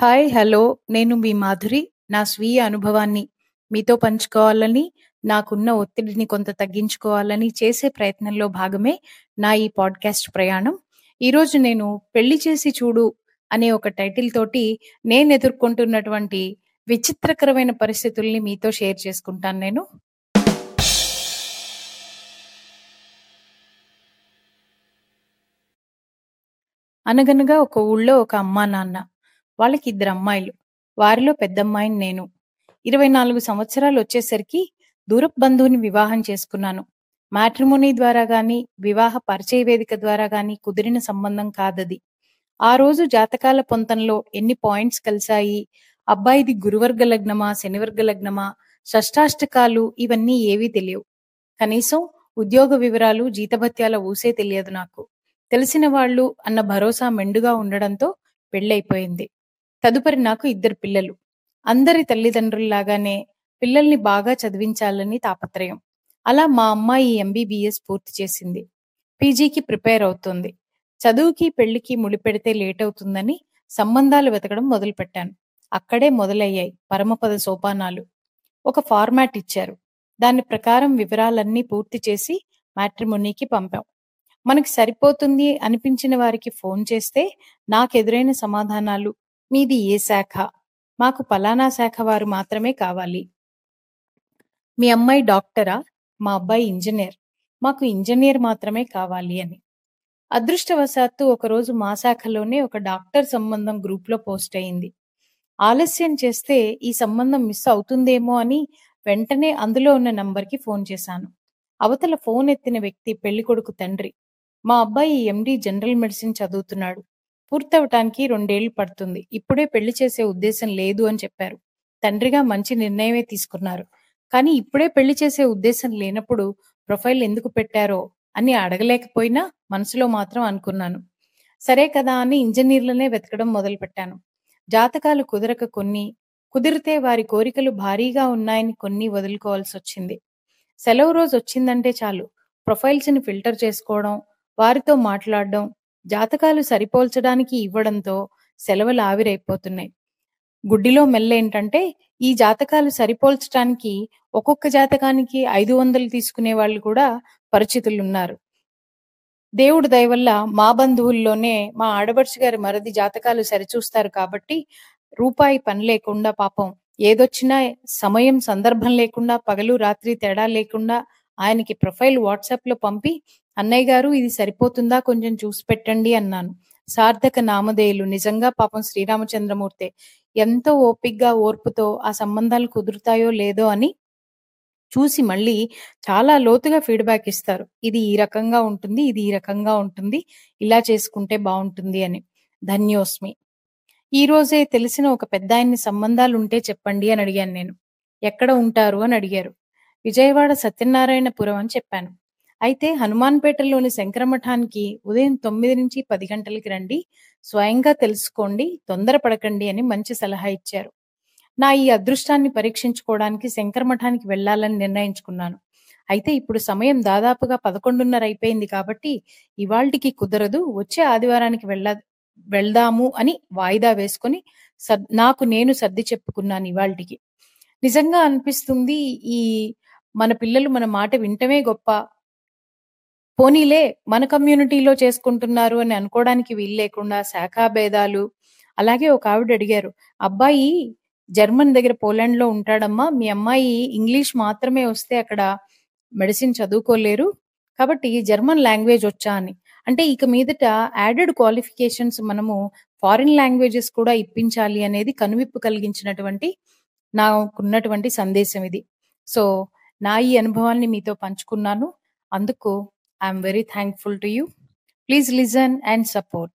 Hi! Hello! నేను మీ మాధురి. నా స్వీయ అనుభవాన్ని మీతో పంచుకోవాలని, నాకున్న ఒత్తిడిని కొంత తగ్గించుకోవాలని చేసే ప్రయత్నంలో భాగమే నా ఈ పాడ్‌కాస్ట్ ప్రయాణం. ఈరోజు నేను 'పెళ్ళి చేసి చూడు' అనే ఒక టైటిల్ తోటి నేను ఎదుర్కొంటున్నటువంటి విచిత్రకరమైన పరిస్థితుల్ని మీతో షేర్ చేసుకుంటాను నేను. అనగనగా ఒక ఊళ్ళో ఒక అమ్మా, నాన్న. వాళ్ళకి ఇద్దరు అమ్మాయిలు వారిలో పెద్దమ్మాయిని నేను. ఇరవై నాలుగు సంవత్సరాలు వచ్చేసరికి దూరపు బంధువుని వివాహం చేసుకున్నాను. మ్యాట్రిమోనీ ద్వారా గాని, వివాహ పరిచయ వేదిక ద్వారా గాని కుదిరిన సంబంధం కాదది. ఆ రోజు జాతకాల పొంతంలో ఎన్ని పాయింట్స్ కలిశాయి అబ్బాయిది గురువర్గ లగ్నమా, శనివర్గ లగ్నమా, షష్టాష్టకాలు ఇవన్నీ ఏవీ తెలియవు. కనీసం ఉద్యోగ వివరాలు, జీతభత్యాల ఊసే తెలియదు నాకు. తెలిసిన వాళ్ళు అన్న భరోసా మెండుగా ఉండడంతో పెళ్ళైపోయింది తదుపరి నాకు ఇద్దరు పిల్లలు. అందరి తల్లిదండ్రుల్లాగానే పిల్లల్ని బాగా చదివించాలని తాపత్రయం. అలా మా అమ్మాయి ఎంబీబీఎస్ పూర్తి చేసింది. పీజీకి ప్రిపేర్ అవుతుంది చదువుకి, పెళ్ళికి ముడిపెడితే లేటవుతుందని సంబంధాలు వెతకడం మొదలుపెట్టాను. అక్కడే మొదలయ్యాయి పరమపద సోపానాలు. ఒక ఫార్మాట్ ఇచ్చారు. దాని ప్రకారం వివరాలన్నీ పూర్తి చేసి మ్యాట్రిమోనీకి పంపాం. మనకి సరిపోతుంది అనిపించిన వారికి ఫోన్ చేస్తే నాకెదురైన సమాధానాలు మీది ఏ శాఖ? మాకు పలానా శాఖ వారు మాత్రమే కావాలి. మీ అమ్మాయి డాక్టరా? మా అబ్బాయి ఇంజనీర్ మాకు ఇంజనీర్ మాత్రమే కావాలి అని. అదృష్టవశాత్తు ఒకరోజు మా శాఖలోనే ఒక డాక్టర్ సంబంధం గ్రూప్‌లో పోస్ట్ అయింది. ఆలస్యం చేస్తే ఈ సంబంధం మిస్ అవుతుందేమో అని వెంటనే అందులో ఉన్న నంబర్‌కి ఫోన్ చేశాను. అవతల ఫోన్ ఎత్తిన వ్యక్తి పెళ్ళికొడుకు తండ్రి. మా అబ్బాయి ఎండీ జనరల్ మెడిసిన్ చదువుతున్నాడు. పూర్తవటానికి రెండేళ్ళు పడుతుంది. ఇప్పుడే పెళ్ళి చేసే ఉద్దేశం లేదు అని చెప్పారు. తండ్రిగా మంచి నిర్ణయమే తీసుకున్నారు. కానీ ఇప్పుడే పెళ్ళి చేసే ఉద్దేశం లేనప్పుడు ప్రొఫైల్ ఎందుకు పెట్టారో అని అడగలేకపోయినా మనసులో మాత్రం అనుకున్నాను. సరే కదా అని ఇంజనీర్లనే వెతకడం మొదలుపెట్టాను. జాతకాలు కుదరక కొన్ని, కుదిరితే వారి కోరికలు భారీగా ఉన్నాయని కొన్ని వదులుకోవాల్సి వచ్చింది సెలవు రోజు వచ్చిందంటే చాలు ప్రొఫైల్స్‌ని ఫిల్టర్ చేసుకోవడం, వారితో మాట్లాడడం, జాతకాలు సరిపోల్చడానికి ఇవ్వడంతో సెలవులు ఆవిరైపోతున్నాయి. గుడ్డిలో మెల్లేంటంటే ఈ జాతకాలు సరిపోల్చటానికి ఒక్కొక్క జాతకానికి 500 తీసుకునే వాళ్ళు కూడా పరిచితులున్నారు. దేవుడి దయ వల్ల మా బంధువుల్లోనే మా ఆడపడుచు గారి మరది జాతకాలు సరిచూస్తారు కాబట్టి రూపాయి పని లేకుండా పాపం ఏదొచ్చినా సమయం, సందర్భం లేకుండా పగలు, రాత్రి తేడా లేకుండా ఆయనకి ప్రొఫైల్ వాట్సాప్లో పంపి అన్నయ్య గారు ఇది సరిపోతుందా కొంచెం చూసి పెట్టండి అన్నాను. సార్థక నామధేయులు నిజంగా పాపం శ్రీరామచంద్రమూర్తే. ఎంతో ఓపిగ్గా ఓర్పుతో ఆ సంబంధాలు కుదురుతాయో లేదో అని చూసి మళ్ళీ చాలా లోతుగా ఫీడ్‌బ్యాక్ ఇస్తారు. ఇది ఈ రకంగా ఉంటుంది. ఇది ఈ రకంగా ఉంటుంది. ఇలా చేసుకుంటే బాగుంటుంది అని. ధన్యోస్మి. ఈరోజే తెలిసిన ఒక పెద్దాయని సంబంధాలు ఉంటే చెప్పండి అని అడిగాను నేను. ఎక్కడ ఉంటారు అని అడిగారు. విజయవాడ సత్యనారాయణపురం అని చెప్పాను. అయితే హనుమాన్‌పేటలోని శంకరమఠానికి ఉదయం 9-10 గంటలకి రండి. స్వయంగా తెలుసుకోండి. తొందరపడకండి అని మంచి సలహా ఇచ్చారు. నా ఈ అదృష్టాన్ని పరీక్షించుకోవడానికి శంకరమఠానికి వెళ్ళాలని నిర్ణయించుకున్నాను. అయితే ఇప్పుడు సమయం దాదాపుగా 11:30 అయిపోయింది కాబట్టి ఇవాళ్టికి కుదరదు. వచ్చే ఆదివారానికి వెళ్ళ వెళ్దాము అని వాయిదా వేసుకొని సద్ నాకు నేను సర్ది చెప్పుకున్నాను ఇవాళ్టికి నిజంగా అనిపిస్తుంది ఈ మన పిల్లలు మన మాట వింటమే గొప్ప. పోనీలే మన కమ్యూనిటీలో చేసుకుంటున్నారు అని అనుకోవడానికి వీలు లేకుండా శాఖా భేదాలు అలాగే ఒక ఆవిడ అడిగారు. అబ్బాయి జర్మన్ దగ్గర పోలాండ్‌లో ఉంటాడమ్మా. మీ అమ్మాయి ఇంగ్లీష్ మాత్రమే వస్తే అక్కడ మెడిసిన్ చదువుకోలేరు. కాబట్టి జర్మన్ లాంగ్వేజ్ వచ్చా అని. అంటే ఇక మీదట యాడెడ్ క్వాలిఫికేషన్స్ మనము ఫారిన్ లాంగ్వేజెస్ కూడా ఇప్పించాలి అనేది కనువిప్పు కలిగించినటువంటి నాకున్నటువంటి సందేశం ఇది. సో, నా ఈ అనుభవాన్ని మీతో పంచుకున్నాను. అందుకు I'm very thankful to you. Please listen and support.